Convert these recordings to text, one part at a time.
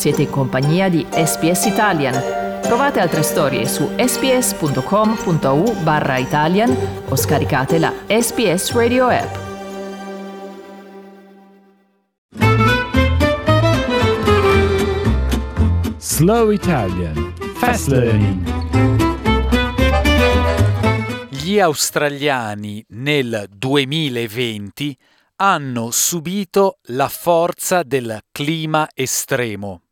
Siete in compagnia di SPS Italian. Trovate altre storie su sps.com.au barra Italian o scaricate la SPS Radio app. Slow Italian Fast Learning Gli australiani nel 2020 hanno subito la forza del clima estremo.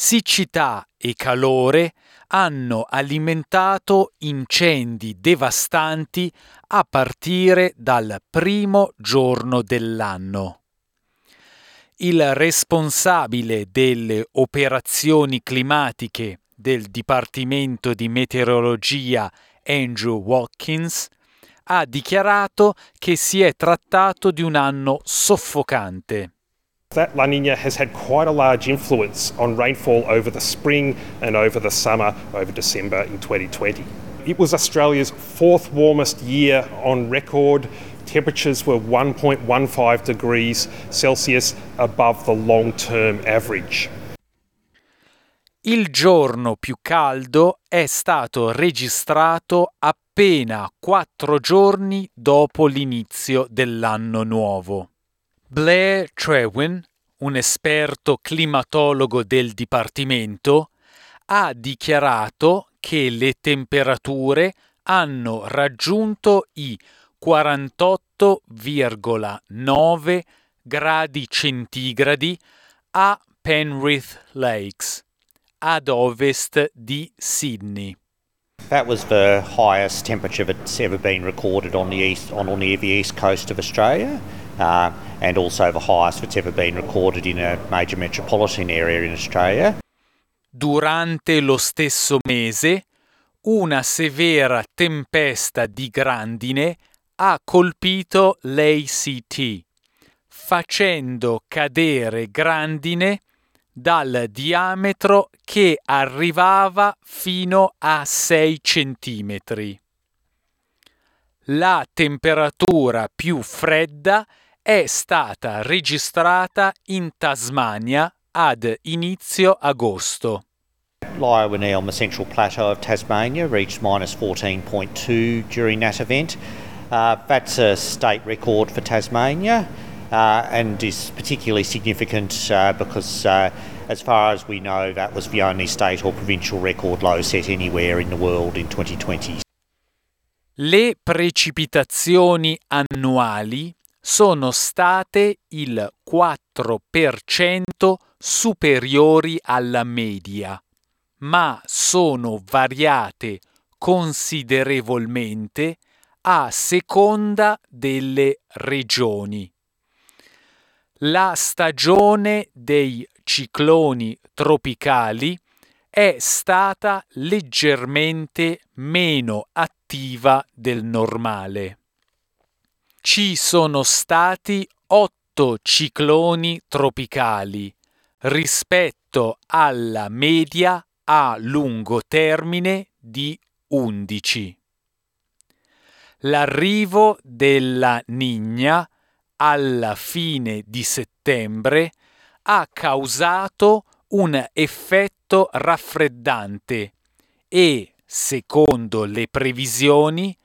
Siccità e calore hanno alimentato incendi devastanti a partire dal primo giorno dell'anno. Il responsabile delle operazioni climatiche del Dipartimento di Meteorologia Andrew Watkins ha dichiarato che si è trattato di un anno soffocante. That La Nina has had quite a large influence on rainfall over the spring and over the summer, over December in 2020. It was Australia's fourth warmest year on record. Temperatures were 1.15 degrees Celsius above the long term average. Il giorno più caldo è stato registrato appena quattro giorni dopo l'inizio dell'anno nuovo. Blair Trewin, un esperto climatologo del Dipartimento, ha dichiarato che le temperature hanno raggiunto i 48,9 gradi centigradi a Penrith Lakes ad ovest di Sydney. That was the highest temperature that's ever been recorded on the east on, on the east coast of Australia, uh, and also the highest that's ever been recorded in a major metropolitan area in Australia. Durante lo stesso mese, una severa tempesta di grandine ha colpito l'ACT, facendo cadere grandine dal diametro che arrivava fino a 6 cm. La temperatura più fredda è stata registrata in Tasmania ad inizio agosto. Lyra on the central plateau of Tasmania reached minus 14.2 during that event. Uh, that's a state record for Tasmania uh, and is particularly significant uh, because, uh, as far as we know, that was the only state or provincial record low set anywhere in the world in 2020. Le precipitazioni annuali sono state il 4% superiori alla media, ma sono variate considerevolmente a seconda delle regioni. La stagione dei cicloni tropicali è stata leggermente meno attiva del normale. Ci sono stati otto cicloni tropicali rispetto alla media a lungo termine di 11. L'arrivo della Nigna alla fine di settembre ha causato un effetto raffreddante e, secondo le previsioni,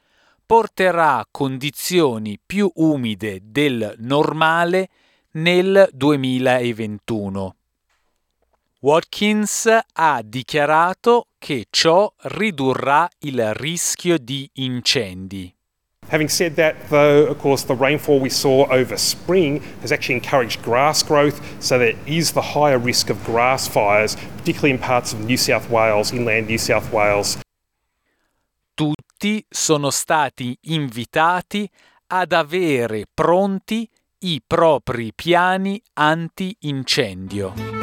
porterà condizioni più umide del normale nel 2021. Watkins ha dichiarato che ciò ridurrà il rischio di incendi. Having said that, though, of course, the rainfall we saw over spring has actually encouraged grass growth, so there is the higher risk of grass fires, particularly in parts of New South Wales, inland New South Wales. Tutti sono stati invitati ad avere pronti i propri piani anti-incendio.